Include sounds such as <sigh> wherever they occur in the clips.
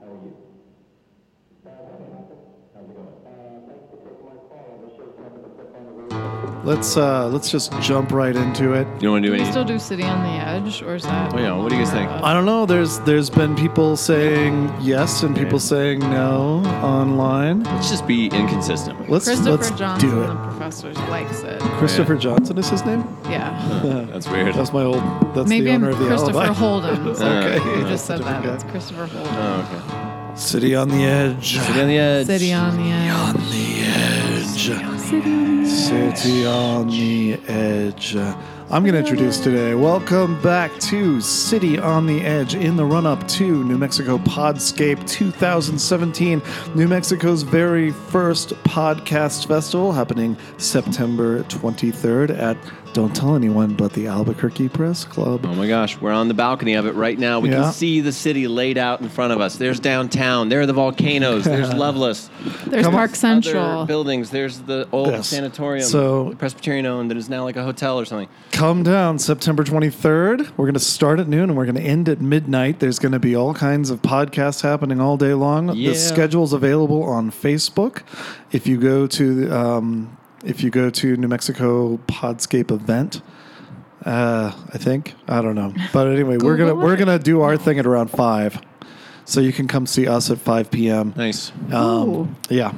How are you? How's it going? Uh, thanks for taking Let's uh, let's just jump right into it. You don't want to do Do we any? still do City on the Edge, or is that? Oh, yeah, what do you guys think? I don't know. There's there's been people saying yes and people Yeah. saying no online. Let's just be inconsistent. Let's Christopher let's Johnson, do the it. professor, likes it. Christopher Johnson is his name. Yeah. <laughs> That's weird. That's my old. That's Maybe the I'm owner of the Christopher alibi. Holden. <laughs> Okay. You Yeah, just said different that. guy. It's Christopher Holden. Oh, okay. City on the edge. City on the edge. City on the Edge. On the edge. City on the Edge. City on the edge. I'm going to introduce today. Welcome back to City on the Edge in the run up to New Mexico Podscape 2017, New Mexico's very first podcast festival happening September 23rd at, don't tell anyone, but the Albuquerque Press Club. Oh my gosh, we're on the balcony of it right now. We Yeah. can see the city laid out in front of us. There's downtown. There are the volcanoes. There's <laughs> Loveless. There's Come on. Park Central. Other buildings. There's the old Yes. sanatorium. So- Presbyterian owned that is now like a hotel or something. Come down September 23rd. We're going to start at noon and we're going to end at midnight. There's going to be all kinds of podcasts happening all day long. Yeah. The schedule's available on Facebook. If you go to um, if you go to New Mexico Podscape event, uh, I think I don't know, but anyway, we're gonna we're gonna do our thing at around five, so you can come see us at 5 p.m. Nice. Ooh. Um, yeah.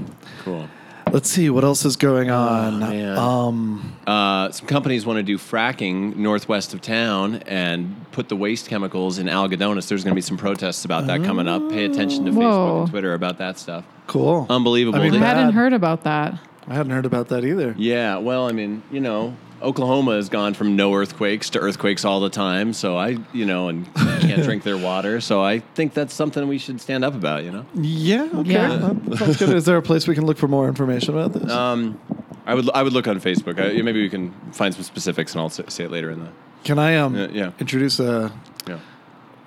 Cool. Let's see what else is going on. Oh, man. um, Uh, some companies want to do fracking northwest of town and put the waste chemicals in Algodones. There's going to be some protests about that coming up. Pay attention to Facebook and Twitter about that stuff. cool. Unbelievable. I mean, I bad. hadn't heard about that. I hadn't heard about that either. Yeah, well, I mean, you know, Oklahoma has gone from no earthquakes to earthquakes all the time. So I, you know, and can't drink their water. So I think that's something we should stand up about. You know, Yeah. Okay. Yeah. That sounds good. Is there a place we can look for more information about this? um, I would I would look on Facebook. I, maybe we can find some specifics, and I'll say, say it later in the. can I um yeah, yeah. introduce a Yeah.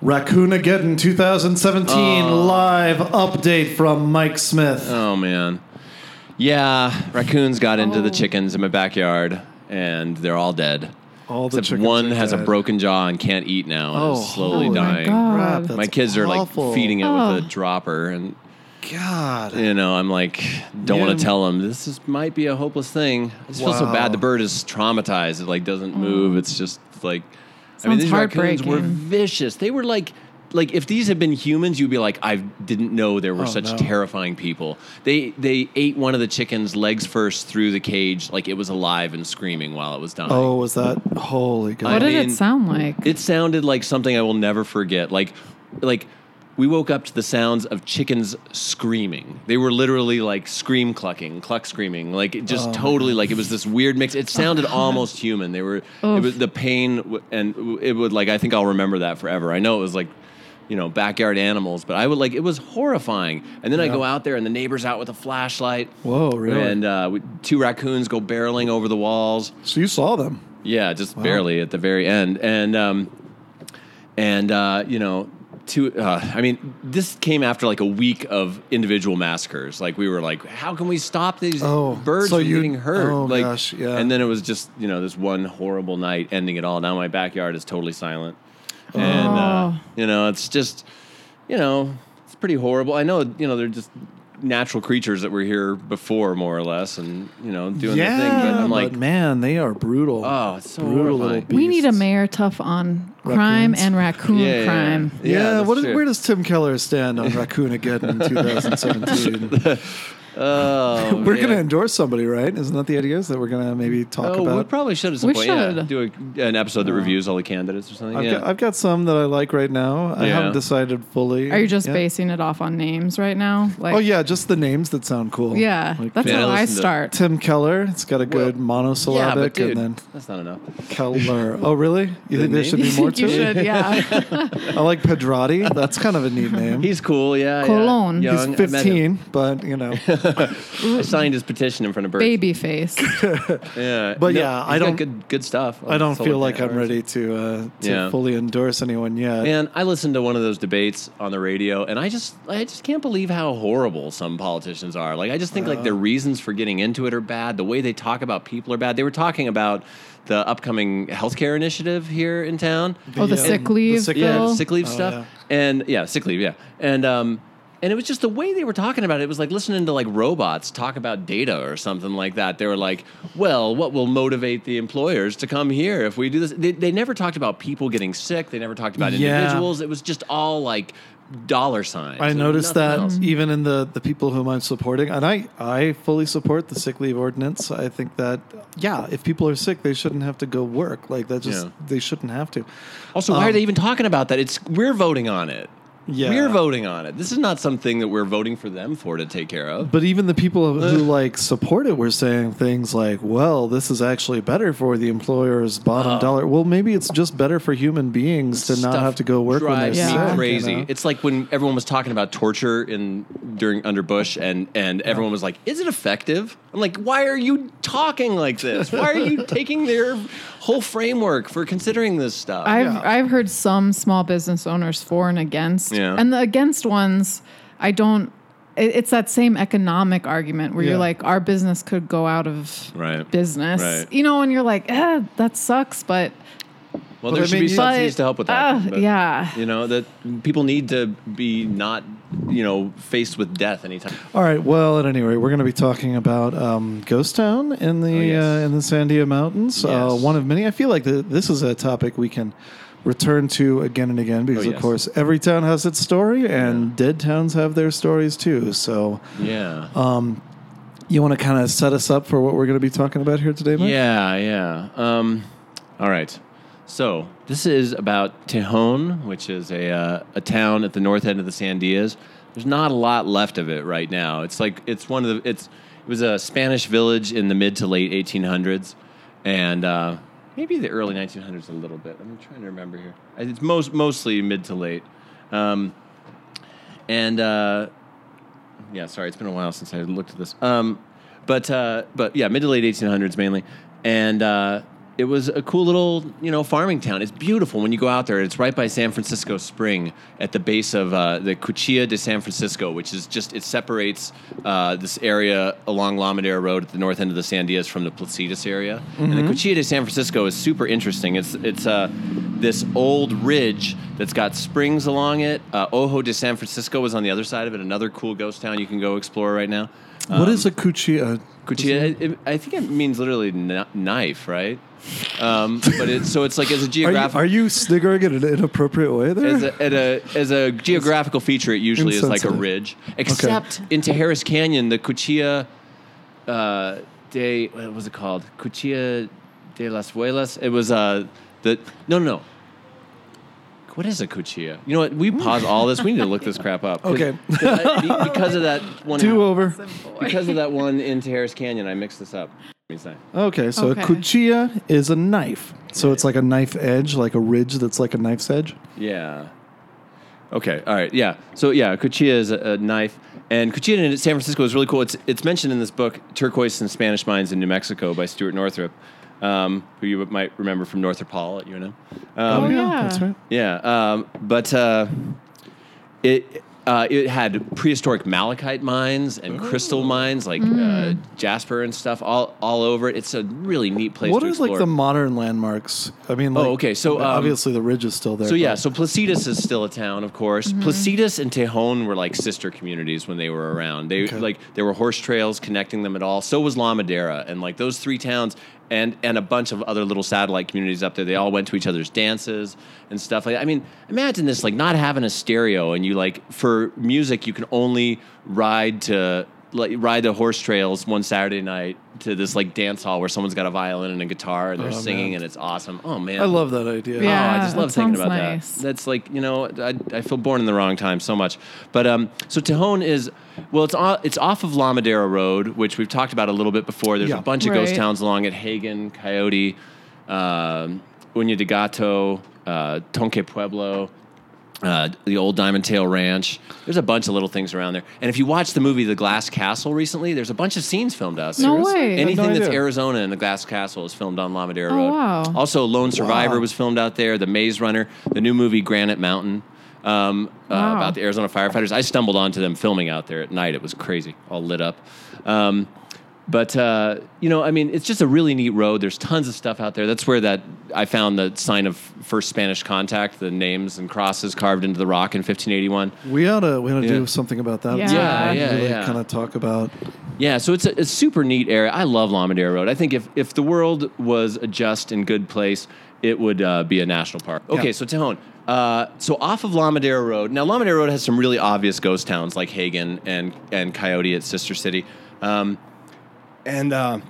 Raccoon-ageddon 2017 live update from Mike Smith? Oh man, yeah, raccoons got into the Oh. chickens in my backyard, and they're all dead. All the Except chickens one are has a dead. broken jaw and can't eat now, and Oh, is slowly oh my dying. God. Crap, that's my kids are awful. like feeding it Oh. with a oh. dropper, and God. you know, I'm like, don't Yeah. want to tell them this is might be a hopeless thing. I just feel so Wow. bad. The bird is traumatized. It like doesn't oh. move. It's just like, I mean, Sounds these raccoons were heartbreaking. vicious. They were like, like if these had been humans, you'd be like, I didn't know there were Oh, such no. terrifying people. They they ate one of the chickens legs first through the cage, like it was alive and screaming while it was dying. Oh, was that holy God? I What did mean, it sound like? It sounded like something I will never forget. Like, like we woke up to the sounds of chickens screaming. They were literally like scream clucking, cluck screaming. Like it just oh, totally like it was this weird mix. It sounded <laughs> almost human. They were. It was the pain and it would like I think I'll remember that forever. I know it was like. You know, backyard animals, but I would like it was horrifying. And then I go out there, and the neighbor's out with a flashlight. Whoa, really? And uh, we, two raccoons go barreling over the walls. so you saw them? Yeah, just barely at the very end, and um, and uh, you know, to uh, I mean, this came after like a week of individual massacres. Like we were like, how can we stop these Oh, birds so from you- getting hurt? oh, like, gosh, yeah. And then it was just you know this one horrible night ending it all. Now my backyard is totally silent, and uh, Oh. you know it's just you know it's pretty horrible. I know you know they're just. Natural creatures that were here before, more or less, and you know, doing yeah, their thing. But I'm like, man, they are brutal. Oh, it's so brutal horrifying. little we need a mayor tough on crime Raccoons. and raccoon Yeah, yeah, crime. yeah. Yeah, that's what is, true. where does Tim Keller stand on Raccoon again in <laughs> 2017? <laughs> Oh, we're yeah. going to endorse somebody, right? Isn't that the idea? Is that we're going to maybe talk Oh, we probably should at some We point. Yeah, should. do a, an episode that reviews all the candidates or something. I've, yeah. got, I've got some that I like right now. I Yeah. haven't decided fully. Are you just yet. basing it off on names right now? Like, Oh yeah, just the names that sound cool. yeah, Like that's Man, I how I listened start. Tim Keller. It's got a good yeah, but monosyllabic, dude, and then that's not enough. Keller. <laughs> Oh really? You think there should be more <laughs> to you it? should, yeah. <laughs> I like Pedrotty. That's kind of a neat name. He's cool. Yeah. Colón. Yeah. He's Young. I met him. 15, but you know. <laughs> I signed his petition in front of Bert. Baby face. <laughs> Yeah. But No, yeah, he's I got don't- good good stuff. I don't Solar feel like I'm panels. ready to uh, to Yeah. fully endorse anyone yet. Man, I listened to one of those debates on the radio, and I just, I just can't believe how horrible some politicians are. Like, I just think like their reasons for getting into it are bad. The way they talk about people are bad. They were talking about the upcoming healthcare initiative here in town. oh, the uh, sick the leave sick yeah, bill. the sick leave Oh, stuff, yeah. and yeah, sick leave, yeah, and um, and it was just the way they were talking about it. It was like listening to like robots talk about data or something like that. They were like, "Well, what will motivate the employers to come here if we do this?" They, they never talked about people getting sick. They never talked about Yeah. individuals. It was just all like dollar signs. I and noticed nothing that else. even in the, the people whom I'm supporting, and I, I fully support the sick leave ordinance. I think that, yeah, if people are sick, they shouldn't have to go work. Like, that just, Yeah. they shouldn't have to. Also, why are um, they even talking about that? It's we're voting on it. Yeah. We're voting on it. This is not something that we're voting for them for to take care of. But even the people who like support it were saying things like, "Well, this is actually better for the employer's bottom oh. dollar." Well, maybe it's just better for human beings to not Stuff have to go work when they're drives Yeah. sick. me you crazy. know? It's like when everyone was talking about torture in during under Bush, and and everyone was like, "Is it effective?" I'm like, "Why are you talking like this? Why are you taking their whole framework for considering this stuff?" I've Yeah. I've heard some small business owners for and against, Yeah. and the against ones, I don't. it- It's that same economic argument where Yeah. you're like, our business could go out of Right. business, Right. you know, and you're like, eh, that sucks, but well, But there I should mean, be you- subsidies But, to help with that. uh, but, yeah. you know that people need to be not, you know, faced with death anytime. All right. Well, at any rate, we're going to be talking about um, Ghost Town in the Oh, yes. uh, in the Sandia Mountains. Uh, Yes. one of many. I feel like the, this is a topic we can return to again and again because, Oh, of course, every town has its story, and dead towns have their stories too. So, Yeah. Um, you want to kind of set us up for what we're going to be talking about here today, Mike? Yeah, yeah. Um, all right. So this is about Tejon, which is a uh, a town at the north end of the Sandias. There's not a lot left of it right now. It's like it's one of the it's it was a Spanish village in the mid to late 1800s, and uh, maybe the early 1900s a little bit. I'm trying to remember here. It's most mostly mid to late, um, and. Uh, yeah, sorry, it's been a while since I looked at this. Um, but uh, but yeah, mid to late 1800s mainly, and uh, it was a cool little you know farming town. It's beautiful when you go out there. It's right by San Francisco Spring at the base of uh, the Cuchilla de San Francisco, which is just it separates uh, this area along La Madera Road at the north end of the Sandias from the Placitas area. And the Cuchilla de San Francisco is super interesting. It's it's uh, this old ridge that's got springs along it. Uh, Ojo de San Francisco was on the other side of it. Another cool ghost town you can go explore right now. What is a cuchilla? Cuchilla, it- I think it means literally kn- knife, right? Um, but it's so it's like as a Are you, geographical are you sniggering in an inappropriate way there? as a, at a as a geographical feature, it usually is like a Insensitive. ridge. Except in Harris Canyon, the Cuchilla uh, de what was it called? Cuchilla de las Vuelas. It was uh the no no. no. What is a cuchilla? You know what? We pause all this. We need to look this crap up. <laughs> 'Cause- Okay. 'cause I- be- because of that one. Do over. Because of that one into Harris Canyon, I mixed this up. Means that. Okay, so Okay. a cuchilla is a knife. So it's like a knife edge, like a ridge that's like a knife's edge. Yeah. Okay. All right. Yeah. So yeah, cuchilla is a, a knife, and cuchilla in San Francisco is really cool. It's it's mentioned in this book, Turquoise and Spanish Mines in New Mexico by Stuart Northrop, um, who you might remember from Northrop Hall at UNM. Um, Oh, yeah. that's right. yeah. Um, but uh, it. Uh, it had prehistoric malachite mines and crystal mines like uh, jasper and stuff all, all over it. It's a really neat place What to are explore. like the modern landmarks? I mean, like, Oh, okay, so, um, obviously the ridge is still there. So yeah, so Placitas is still a town, of course. Placitas and Tejon were like sister communities when they were around. They Okay. like there were horse trails connecting them at all. So was La Madera, and like those three towns and and a bunch of other little satellite communities up there. They all went to each other's dances and stuff like. that. I mean, imagine this like not having a stereo and you like for music you can only ride to like ride the horse trails one Saturday night to this like dance hall where someone's got a violin and a guitar and they're Oh, singing man. and it's awesome. Oh man, I love that idea. Yeah. oh, I just love thinking about nice. that. That's like you know, I, I feel born in the wrong time so much. But um, so Tejon is well, it's off, it's off of La Madera Road, which we've talked about a little bit before. There's Yeah. a bunch of ghost towns along it: Hagen, Coyote, um, Uña de Gato, uh, Tonque Pueblo. Uh, the old Diamond Tail Ranch. There's a bunch of little things around there. And if you watch the movie The Glass Castle recently, there's a bunch of scenes filmed out there. No way. Anything that's idea. Arizona and The Glass Castle is filmed on La Madera Oh, Road. wow. Also, Lone Survivor Wow. was filmed out there. The Maze Runner, the new movie Granite Mountain, um, uh, about the Arizona firefighters. I stumbled onto them filming out there at night. It was crazy, all lit up. Um, but uh, you know, I mean, it's just a really neat road. There's tons of stuff out there. That's where that I found the sign of first Spanish contact, the names and crosses carved into the rock in 1581. We ought to we ought to Yeah. do something about that. Yeah. Yeah, yeah, really yeah. Kind of talk about. Yeah, so it's a, a super neat area. I love La Madera Road. I think if, if the world was a just and good place, it would uh, be a national park. Okay, Yeah. so Tejon. Uh, so off of La Madera Road. Now, La Madera Road has some really obvious ghost towns like Hagen and, and Coyote at Sister City. Um, and uh,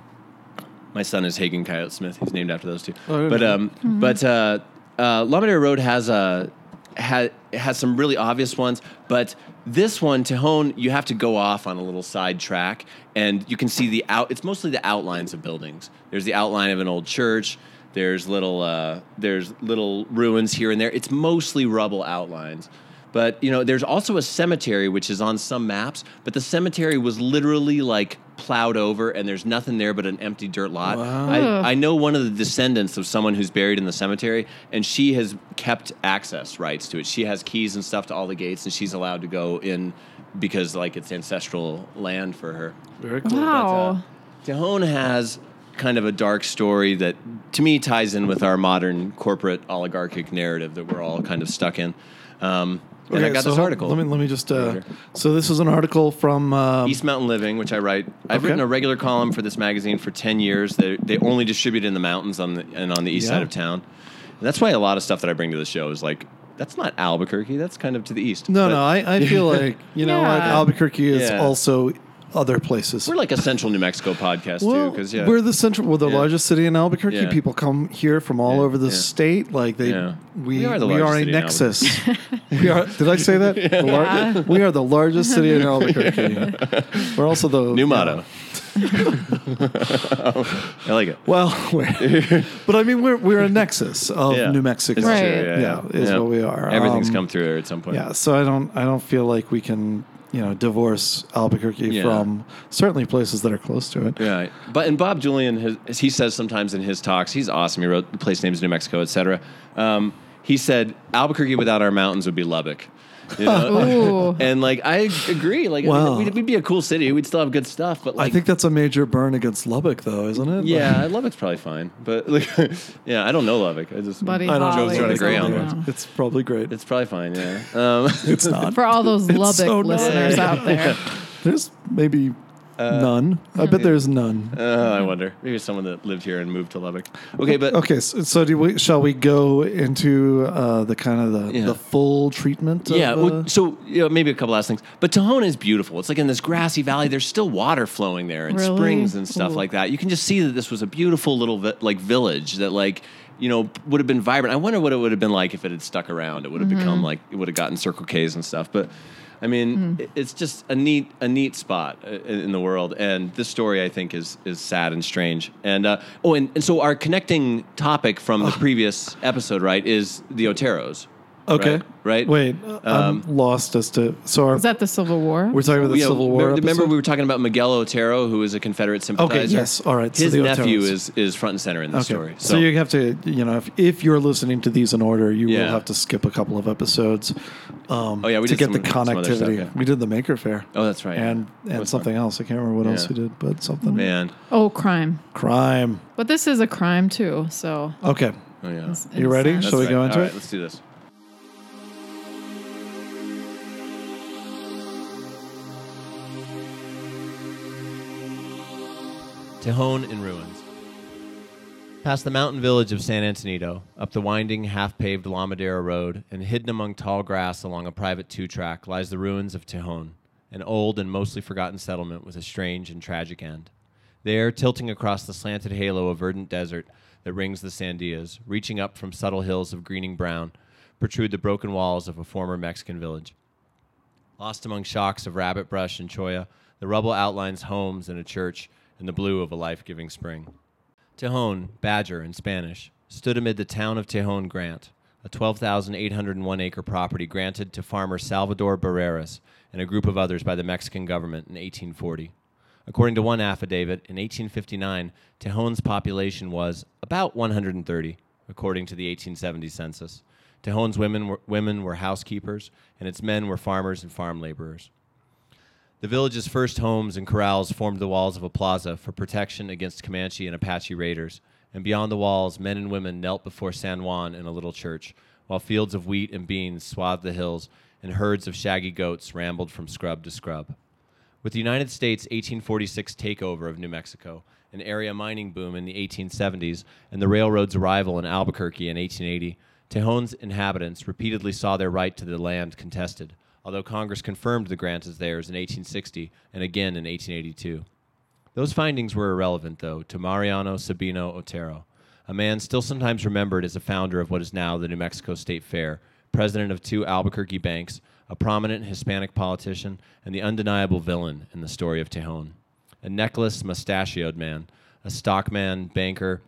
my son is Hagen Coyote Smith. He's named after those two. Oh, I didn't but um, but uh, uh, La Madera Road has a ha, has some really obvious ones, but this one Tejon, you have to go off on a little side track, and you can see the out. It's mostly the outlines of buildings. There's the outline of an old church. There's little uh, there's little ruins here and there. It's mostly rubble outlines. But you know, there's also a cemetery which is on some maps, but the cemetery was literally like plowed over, and there's nothing there but an empty dirt lot. Wow. I, I know one of the descendants of someone who's buried in the cemetery, and she has kept access rights to it. She has keys and stuff to all the gates, and she's allowed to go in because like it's ancestral land for her. Very cool. Wow. But, uh, Tejon has kind of a dark story that to me ties in with our modern corporate oligarchic narrative that we're all kind of stuck in. Um, and I got so this article. Let me let me just. Uh, so this is an article from. Um, East Mountain Living, which I write. I've Okay. written a regular column for this magazine for ten years. They they only distribute in the mountains on the and on the east Yeah. side of town. And that's why a lot of stuff that I bring to the show is like that's not Albuquerque. That's kind of to the east. no, But no. I, I feel <laughs> like you know what Yeah. Albuquerque is Yeah. also other places. we're like a central New Mexico podcast too, because yeah, we're the central, we're the Yeah. largest city in Albuquerque. Yeah. People come here from all Yeah, over the yeah. state. Like they, Yeah. we, We are the we are a nexus. we are. Did I say that? <laughs> The lar- Yeah. we are the largest city in Albuquerque. <laughs> We're also the new motto. <laughs> I like it. Well, but I mean, we're we're a nexus of Yeah. New Mexico. It's Right. true, Yeah, is what we are. Everything's Um, come through there at some point. Yeah, so I don't I don't feel like we can you know divorce Albuquerque Yeah. from certainly places that are close to it. Yeah, but and Bob Julyan, has, he says sometimes in his talks, he's awesome. He wrote the place names New Mexico, etc. Um, he said Albuquerque without our mountains would be Lubbock. You know? <laughs> Ooh. and like I agree, like I mean, Wow. we'd, we'd be a cool city. We'd still have good stuff, but like I think that's a major burn against Lubbock, though, isn't it? yeah, Lubbock's probably fine. But <laughs> like, yeah, I don't know Lubbock. I just Buddy I don't know. Holly. Joe's running is gray on over one. it's probably great. It's probably fine. Yeah. Um, It's not. <laughs> For all those Lubbock so not. listeners out there. There's maybe Uh, none. I bet there's none. uh, I wonder. Maybe someone that lived here and moved to Lubbock. Okay, but Okay, so, so do we? Shall we go into uh, the kind of the, Yeah. the full treatment? Of, Yeah, uh, well, so you know, maybe a couple last things. But Tejon is beautiful. It's like in this grassy valley. There's still water flowing there and Really? springs and stuff Ooh. like that. You can just see that this was a beautiful little vi- like village that like you know would have been vibrant. I wonder what it would have been like if it had stuck around. It would have Mm-hmm. become like it would have gotten Circle K's and stuff. But I mean, Mm. it's just a neat a neat spot in in the world. And this story I think is is sad and strange. And uh, oh, and, and so our connecting topic from the previous episode, right, is the Oteros. Okay, right, right? Wait, I'm Um, lost as to. So our, Is that the Civil War? we're talking about the Yeah, Civil War. Remember, remember we were talking about Miguel Otero, who is a Confederate sympathizer. Okay. yes, all right, so His the nephew Oteros. is is front and center in the Okay. story. So, you have to, you know, if, if you're listening to these in order, you Yeah. will have to skip a couple of episodes. Um, Oh, yeah, we to did get some- the connectivity. stuff, yeah. We did the Maker Faire. Oh, that's right. And and What's something else. I can't remember what else we did, but something. man. oh, crime. Crime. But this is a crime too, so. Okay. Oh yeah. it's- You ready? Shall we That's go right. into All right, it? Let's do this. Tejon in ruins. Past the mountain village of San Antonito, up the winding, half paved La Madera Road, and hidden among tall grass along a private two track, lies the ruins of Tejon, an old and mostly forgotten settlement with a strange and tragic end. There, tilting across the slanted halo of verdant desert that rings the Sandias, reaching up from subtle hills of greening brown, protrude the broken walls of a former Mexican village. Lost among shocks of rabbit brush and cholla, the rubble outlines homes and a church in the blue of a life giving spring. Tejon, Badger in Spanish, stood amid the town of Tejon Grant, a 12,801 acre property granted to farmer Salvador Barreras and a group of others by the Mexican government in 1840. According to one affidavit, in 1859, Tejon's population was about 130, according to the 1870 census. Tejon's women were, women were housekeepers, and its men were farmers and farm laborers. The village's first homes and corrals formed the walls of a plaza for protection against Comanche and Apache raiders, and beyond the walls, men and women knelt before San Juan in a little church, while fields of wheat and beans swathed the hills, and herds of shaggy goats rambled from scrub to scrub. With the United States' 1846 takeover of New Mexico, an area mining boom in the 1870s, and the railroad's arrival in Albuquerque in 1880, Tejon's inhabitants repeatedly saw their right to the land contested, although Congress confirmed the grant as theirs in 1860 and again in 1882. Those findings were irrelevant, though, to Mariano Sabino Otero, a man still sometimes remembered as a founder of what is now the New Mexico State Fair, president of two Albuquerque banks, a prominent Hispanic politician, and the undeniable villain in the story of Tejon. A necklace mustachioed man, a stockman, banker,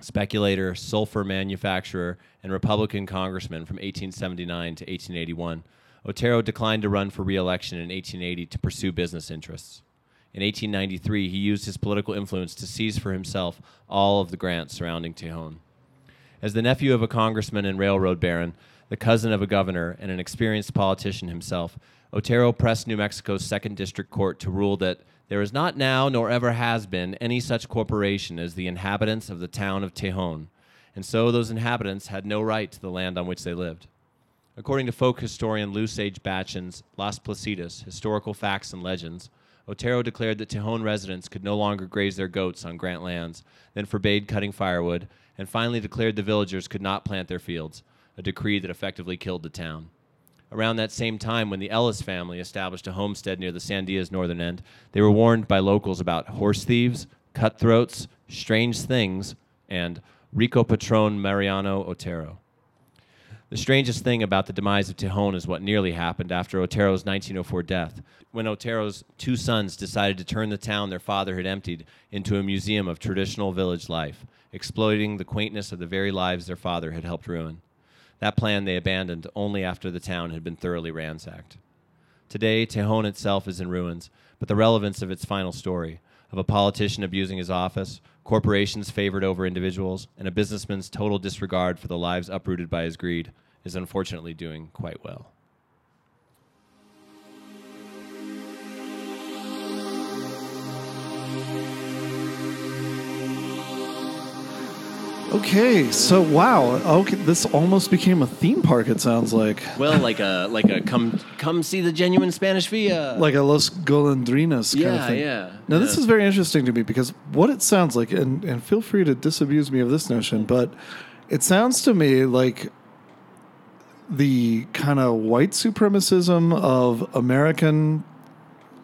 speculator, sulfur manufacturer, and Republican congressman from 1879 to 1881, Otero declined to run for re election in 1880 to pursue business interests. In 1893, he used his political influence to seize for himself all of the grants surrounding Tejon. As the nephew of a congressman and railroad baron, the cousin of a governor, and an experienced politician himself, Otero pressed New Mexico's Second District Court to rule that there is not now, nor ever has been, any such corporation as the inhabitants of the town of Tejon, and so those inhabitants had no right to the land on which they lived. According to folk historian Lou Sage Batchen's Las Placitas, Historical Facts and Legends, Otero declared that Tejon residents could no longer graze their goats on grant lands, then forbade cutting firewood, and finally declared the villagers could not plant their fields, a decree that effectively killed the town. Around that same time, when the Ellis family established a homestead near the Sandias northern end, they were warned by locals about horse thieves, cutthroats, strange things, and Rico Patron Mariano Otero. The strangest thing about the demise of Tejon is what nearly happened after Otero's 1904 death, when Otero's two sons decided to turn the town their father had emptied into a museum of traditional village life, exploiting the quaintness of the very lives their father had helped ruin. That plan they abandoned only after the town had been thoroughly ransacked. Today, Tejon itself is in ruins, but the relevance of its final story of a politician abusing his office, corporations favored over individuals, and a businessman's total disregard for the lives uprooted by his greed is unfortunately doing quite well. Okay, so wow. Okay, this almost became a theme park. It sounds like Well, like a like a come come see the genuine Spanish Villa. like a Los Golondrinas kind of thing. yeah, Now this is very interesting to me because what it sounds like, and and feel free to disabuse me of this notion, but it sounds to me like the kind of white supremacism of American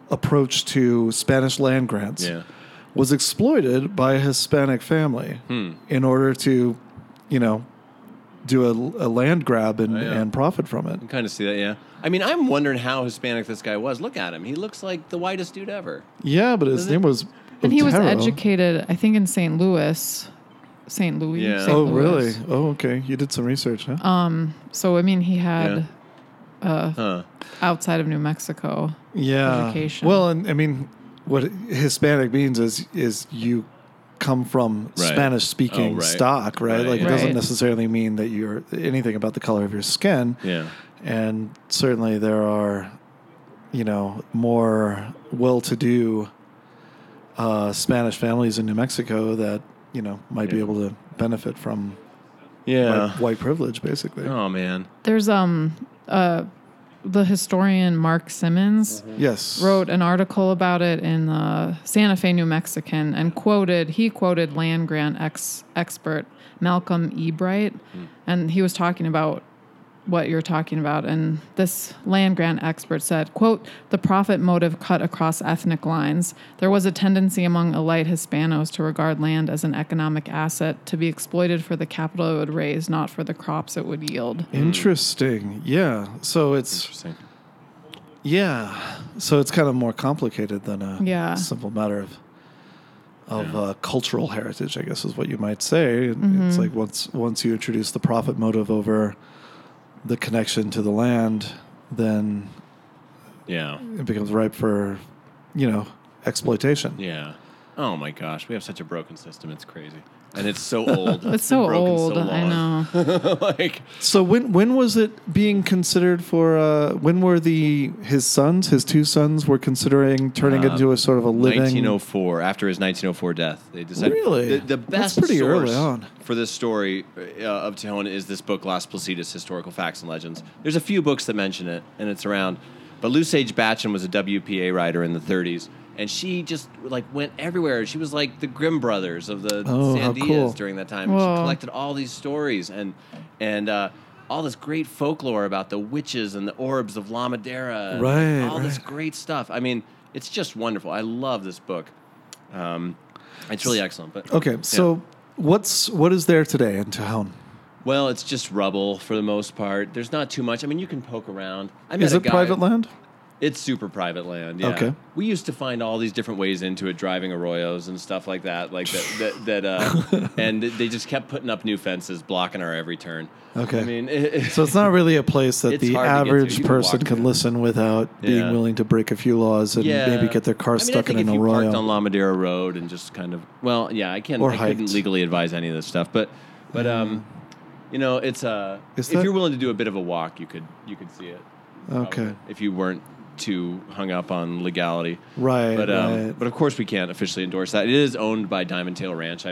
approach to Spanish land grants yeah. was exploited by a Hispanic family Hmm. in order to, you know, do a, a land grab and, yeah. and profit from it. I kind of see that, yeah. I mean, I'm wondering how Hispanic this guy was. Look at him. He looks like the whitest dude ever. Yeah, but his Does it- name was. And he was educated, I think, in St. Louis. St. Louis. Yeah. St. Oh, Louis. really? Oh, okay. You did some research, huh? Um, so I mean, he had Huh. outside of New Mexico. yeah. education. Well, and I mean, what Hispanic means is is you come from Right. Spanish speaking Oh, right. stock, right? Right, Like it doesn't necessarily mean that you're anything about the color of your skin. Yeah. And certainly there are, you know, more well-to-do uh, Spanish families in New Mexico that you know might be able to benefit from Yeah. white, white privilege, basically. Oh man. There's um uh the historian Mark Simmons Yes. wrote an article about it in the Santa Fe New Mexican and quoted he quoted land grant ex expert Malcolm E. Bright and he was talking about what you're talking about and this land grant expert said quote the profit motive cut across ethnic lines there was a tendency among elite hispanos to regard land as an economic asset to be exploited for the capital it would raise not for the crops it would yield Interesting. Yeah. So it's Interesting. yeah. So it's kind of more complicated than a Yeah. simple matter of of uh, cultural heritage, I guess is what you might say. It's like once once you introduce the profit motive over the connection to the land, then Yeah. it becomes ripe for, you know, exploitation. Yeah. Oh my gosh, we have such a broken system. It's crazy. And it's so old. <laughs> It's so broken old. so I know. <laughs> like So when when was it being considered for? Uh, when were the his sons, his two sons, were considering turning it into a sort of a living? 1904, after his 1904 death, they decided. Really? The, the That's pretty early on. for this story uh, of Tejon is this book, Las Placitas: Historical Facts and Legends. There's a few books that mention it, and it's around. But Lou Sage Batchen was a WPA writer in the 30s, and she just like went everywhere. She was like the Grimm brothers of the Oh, Sandias cool. during that time. Whoa. She collected all these stories and and. Uh, all this great folklore about the witches and the orbs of La Madera, and Right, All this great stuff. I mean, it's just wonderful. I love this book. Um, it's really excellent. But Okay, yeah. so what's what is there today in Tejon? well, it's just rubble for the most part. There's not too much. I mean, you can poke around. I met Is a it guy- private land? It's super private land. Yeah. Okay. We used to find all these different ways into it, driving arroyos and stuff like that. Like that. that, that uh, <laughs> and they just kept putting up new fences, blocking our every turn. Okay. I mean, it, <laughs> So it's not really a place that the hard to get to. average person can through. listen without being willing to break a few laws and yeah. maybe get their car I mean, stuck in an if you parked on. La Madera Road and just kind of well, yeah, I can't. Or I couldn't legally advise any of this stuff, but but um, you know, it's uh, Is if that- you're willing to do a bit of a walk, you could you could see it. Okay. If you weren't too hung up on legality, Right, But um, right. but of course we can't officially endorse that. It is owned by Diamond Tail Ranch. I,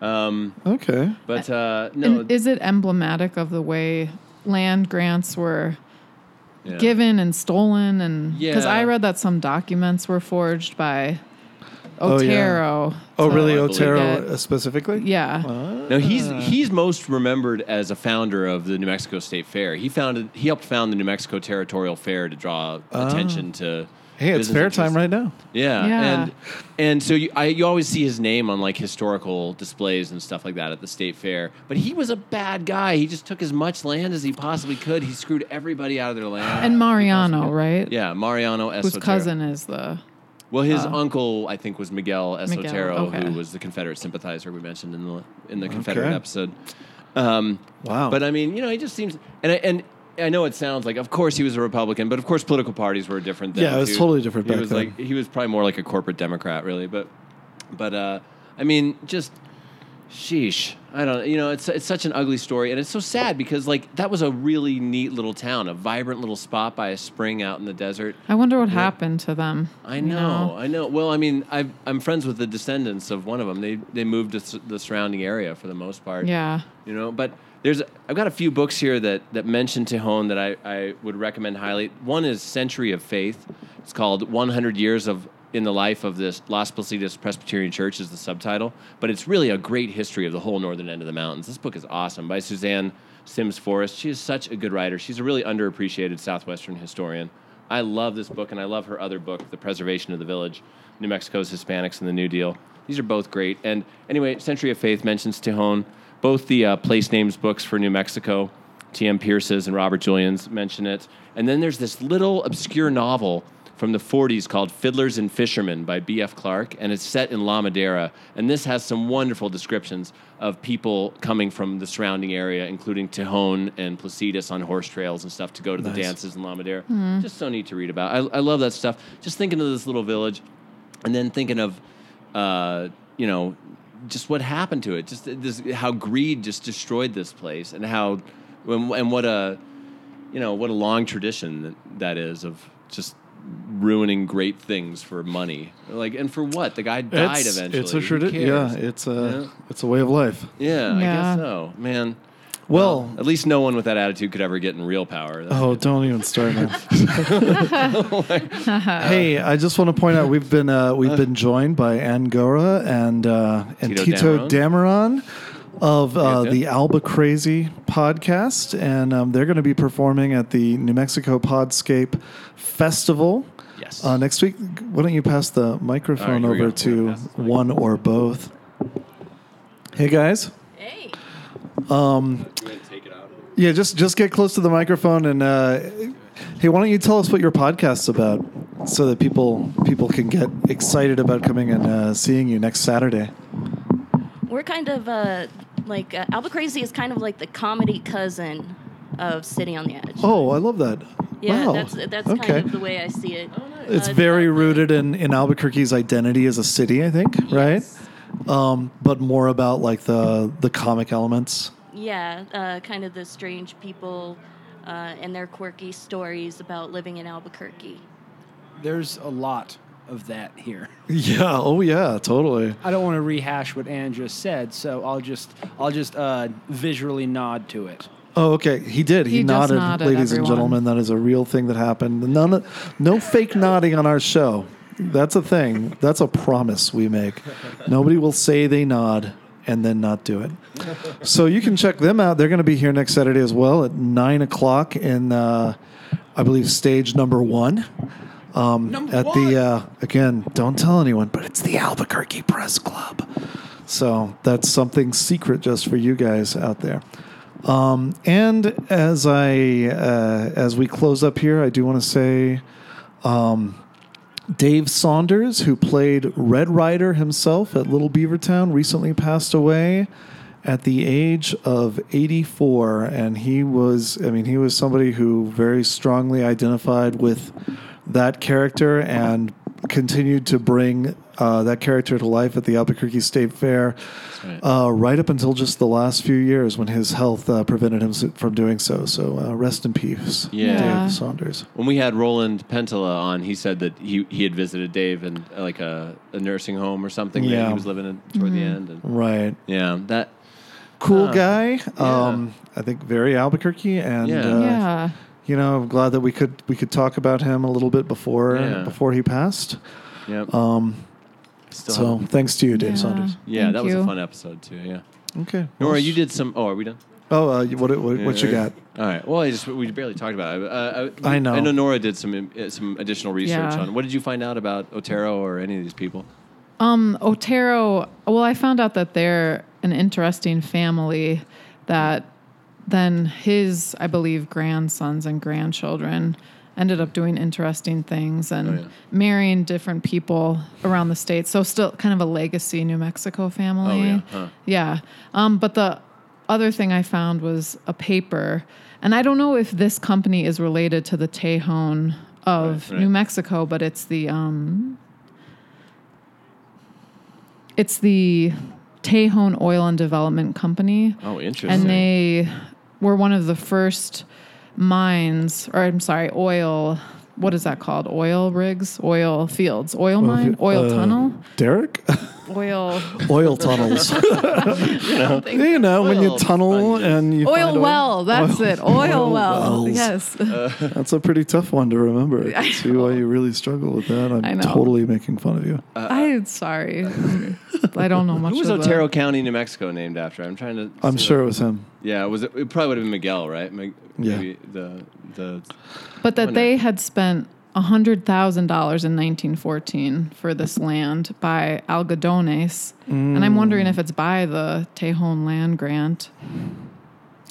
um, Okay. but uh, no, And is it emblematic of the way land grants were yeah. given and stolen? And because Yeah. I read that some documents were forged by Oh, yeah. Otero. Oh, really, Otero that. uh, specifically? Yeah. No, he's he's most remembered as a founder of the New Mexico State Fair. He founded he helped found the New Mexico Territorial Fair to draw attention to. Hey, it's fair interests. time right now. Yeah, Yeah. and and so you I, you always see his name on like historical displays and stuff like that at the state fair. But he was a bad guy. He just took as much land as he possibly could. He screwed everybody out of their land. And Mariano, right? yeah, Mariano Esotero. Whose cousin is the. Well, his uncle, I think, was Miguel Miguel, okay. who was the Confederate sympathizer we mentioned in the in the Confederate Okay. episode. Um, Wow. But I mean, you know, he just seems, and I, and I know it sounds like, of course, he was a Republican, but of course, political parties were different. Then Yeah, it was too. totally different He back was then. like he was probably more like a corporate Democrat, really. But but uh, I mean, just sheesh. I don't. You know, it's it's such an ugly story, and it's so sad because like that was a really neat little town, a vibrant little spot by a spring out in the desert. I wonder what happened to them. I you know, I know. Well, I mean, i I'm friends with the descendants of one of them. They they moved to the surrounding area for the most part. Yeah. You know, but there's I've got a few books here that that mention Tejon that I I would recommend highly. One is Century of Faith. It's called 100 Years of in the Life of this Las Placitas Presbyterian Church is the subtitle, but it's really a great history of the whole northern end of the mountains. This book is awesome by Suzanne Sims Forrest. She is such a good writer. She's a really underappreciated southwestern historian. I love this book, and I love her other book, The Preservation of the Village, New Mexico's Hispanics and the New Deal. These are both great. And anyway, Century of Faith mentions Tejon. Both the uh, place names books for New Mexico, T.M. Pearce's and Robert Julyan's mention it. And then there's this little obscure novel from the 40s called Fiddlers and Fishermen by B.F. Clark, and it's set in La Madera. And this has some wonderful descriptions of people coming from the surrounding area, including Tejon and Placitas on horse trails and stuff to go to the dances in La Madera. Just so neat to read about. I, I love that stuff. Just thinking of this little village, and then thinking of, uh, you know, just what happened to it. Just this, how greed just destroyed this place, and how, and, and what a, you know, what a long tradition that, that is of just ruining great things for money. Like, and for what? The guy died it's, eventually. It's a Who tradition. Yeah, it's a Yeah. it's a way of life. Yeah, I Yeah. guess so, man. Well, At least no one with that attitude could ever get in real power. That's oh, don't even start, man. <laughs> <laughs> hey, I just want to point out we've been uh, we've been joined by Angora and uh, and Tito Tito, Dameron. Of uh, good? the Alba Crazy podcast, and um, they're going to be performing at the New Mexico Podscape Festival Yes. uh, next week. Why don't you pass the microphone All right, here we over to We're gonna pass the mic. one or both? Hey guys, Hey. yeah, just just get close to the microphone and uh, hey, why don't you tell us what your podcast's about, so that people people can get excited about coming and uh, seeing you next Saturday. We're kind of uh, like uh, Alba Crazy is kind of like the comedy cousin of City on the Edge. Oh, I love that. yeah, wow. that's that's okay. kind of the way I see it. it's Uh, very about rooted in, in Albuquerque's identity as a city, I think, right? um, but more about like the the comic elements. Yeah, uh, kind of the strange people uh, and their quirky stories about living in Albuquerque. There's a lot of that here. <laughs> Yeah. Oh yeah. Totally. I don't want to rehash what Ann just said, so I'll just I'll just uh, visually nod to it. Oh, okay. He did. He, He just nodded, nodded, ladies and everyone. gentlemen. That is a real thing that happened. None, no fake nodding on our show. That's a thing. That's a promise we make. Nobody will say they nod and then not do it. So you can check them out. They're going to be here next Saturday as well at nine o'clock in, uh, I believe, stage number one. Um, at the uh, again, don't tell anyone, but it's the Albuquerque Press Club. So that's something secret just for you guys out there. Um, and as I uh, as we close up here, I do want to say um, Dave Saunders, who played Red Ryder himself at Little Beavertown, recently passed away at the age of 84 and he was i mean he was somebody who very strongly identified with that character and continued to bring uh, that character to life at the albuquerque state fair right. uh, right up until just the last few years when his health uh, prevented him from doing so so uh, rest in peace Yeah. dave saunders When we had Roland Pentola on, he said that he, he had visited Dave in uh, like a, a nursing home or something that Yeah. he was living in toward the end. And right yeah, that cool Huh. guy um, i think very albuquerque and Yeah. Uh, yeah. you know, I'm glad that we could we could talk about him a little bit before Yeah. before he passed. yeah. Um, Still so haven't- thanks to you, Dave Yeah. Saunders. yeah, Thank that was a fun episode too. Yeah. Okay, Nora, you did some. Oh, are we done? Oh, uh, what what, what you got? All right. Well, I just we barely talked about it. Uh, I, I know. I know Nora did some uh, some additional research Yeah. on. What did you find out about Otero or any of these people? Um, Otero. Well, I found out that they're an interesting family. That then his, I believe, grandsons and grandchildren ended up doing interesting things and Oh, yeah. marrying different people around the state. So still kind of a legacy New Mexico family. Oh, yeah. Huh. Yeah. Um, but the other thing I found was a paper, and I don't know if this company is related to the Tejon of Right, right. New Mexico, but it's the um, it's the Tejon Oil and Development Company, Oh, interesting. and they were one of the first mines, or I'm sorry, oil. What is that called? Oil rigs, oil fields, oil mine, oil Uh, tunnel, derrick, oil. oil tunnels. <laughs> <laughs> you know, when you tunnel sponges. and you Oil find well, that's it. Oil, oil well. wells. Yes. That's a pretty tough one to remember. <laughs> I I see why you really struggle with that. I'm I know. totally making fun of you. I'm sorry. I don't know much. Who was of the- Otero County, New Mexico, named after? I'm trying to. I'm sure that. it was him. Yeah, was it? It probably would have been Miguel, right? Meg- Yeah. The the. But that wonder. they had spent hundred thousand dollars in 1914 for this land by Algodones, and I'm wondering if it's by the Tejon land grant.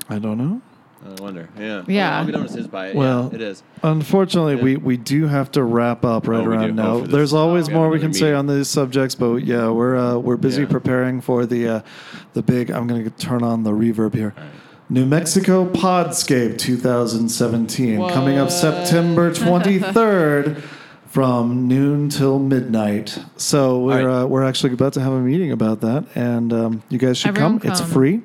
I don't know. I wonder. Yeah. Yeah. Oh, Algodones is by it. Well, yeah, it is. Unfortunately, Yeah. we, we do have to wrap up right Oh, around Oh, now. There's always oh, more we another can say on these subjects, but yeah, we're uh, we're busy Yeah. preparing for the uh, the big. I'm going to turn on the reverb here. New Mexico Podscape 2017 coming up September <laughs> 23rd from noon till midnight. So we're right. uh, we're actually about to have a meeting about that, and um, you guys should Everyone come. It's free.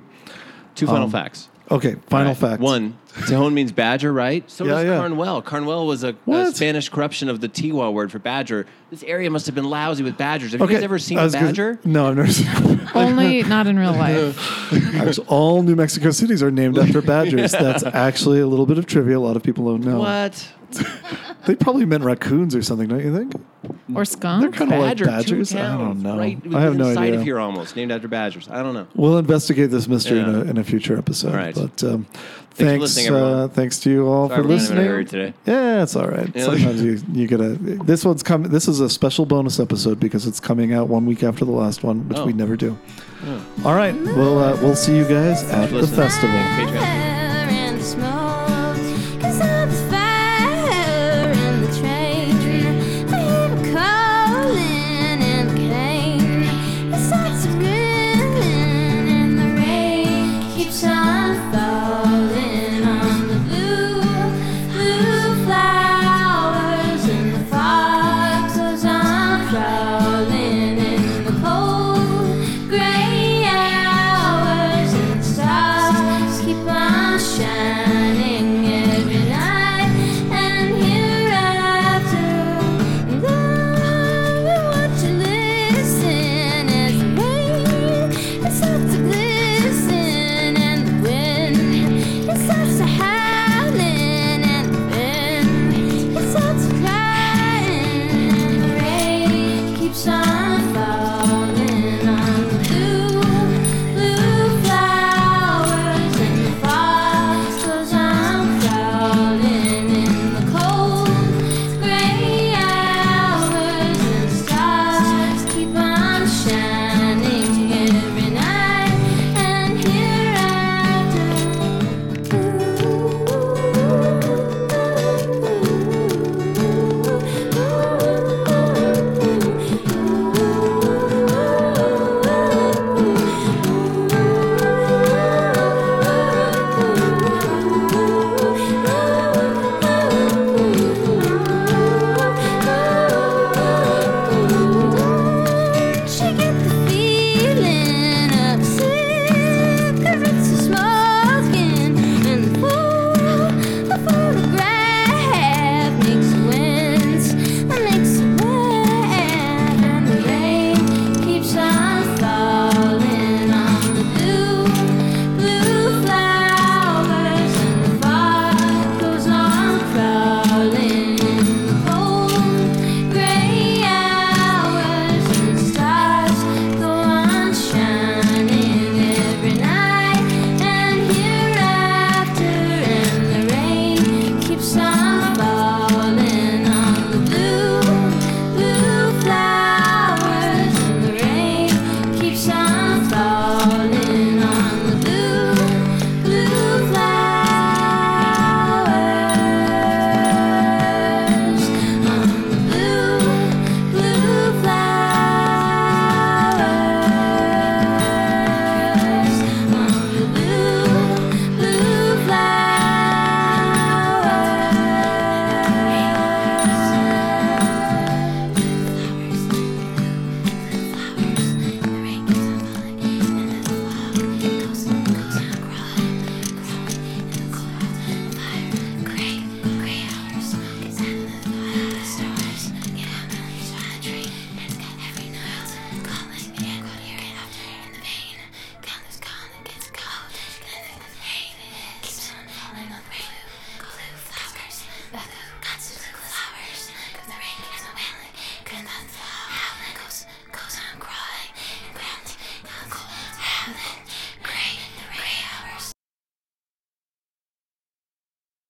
Two final um, facts. Okay, final All right. fact. One, Tejon means badger, right? So Yeah, does yeah. Carnuel. Carnuel was a, a Spanish corruption of the Tiwa word for badger. This area must have been lousy with badgers. Have Okay, you guys ever seen a was gonna- badger? no, I've never seen. <laughs> Only not in real life. <laughs> <laughs> Actually, all New Mexico cities are named after badgers. <laughs> That's actually a little bit of trivia. A lot of people don't know. What? <laughs> They probably meant raccoons or something, don't you think? Or skunk. Kind of like Badger, two badgers. I don't towns, know. Right I have no inside idea. of here almost, named after badgers. I don't know. We'll investigate this mystery in, Yeah. a, in a future episode. All right. But um, for thanks, listening, everyone. uh, thanks to you all Sorry for we're kind of in a listening. hurry today. Yeah, it's all right. Yeah. Sometimes you you gotta. This one's coming. This is a special bonus episode because it's coming out one week after the last one, which Oh. we never do. All right. Well, uh, we'll see you guys at the listening. festival. Patreon.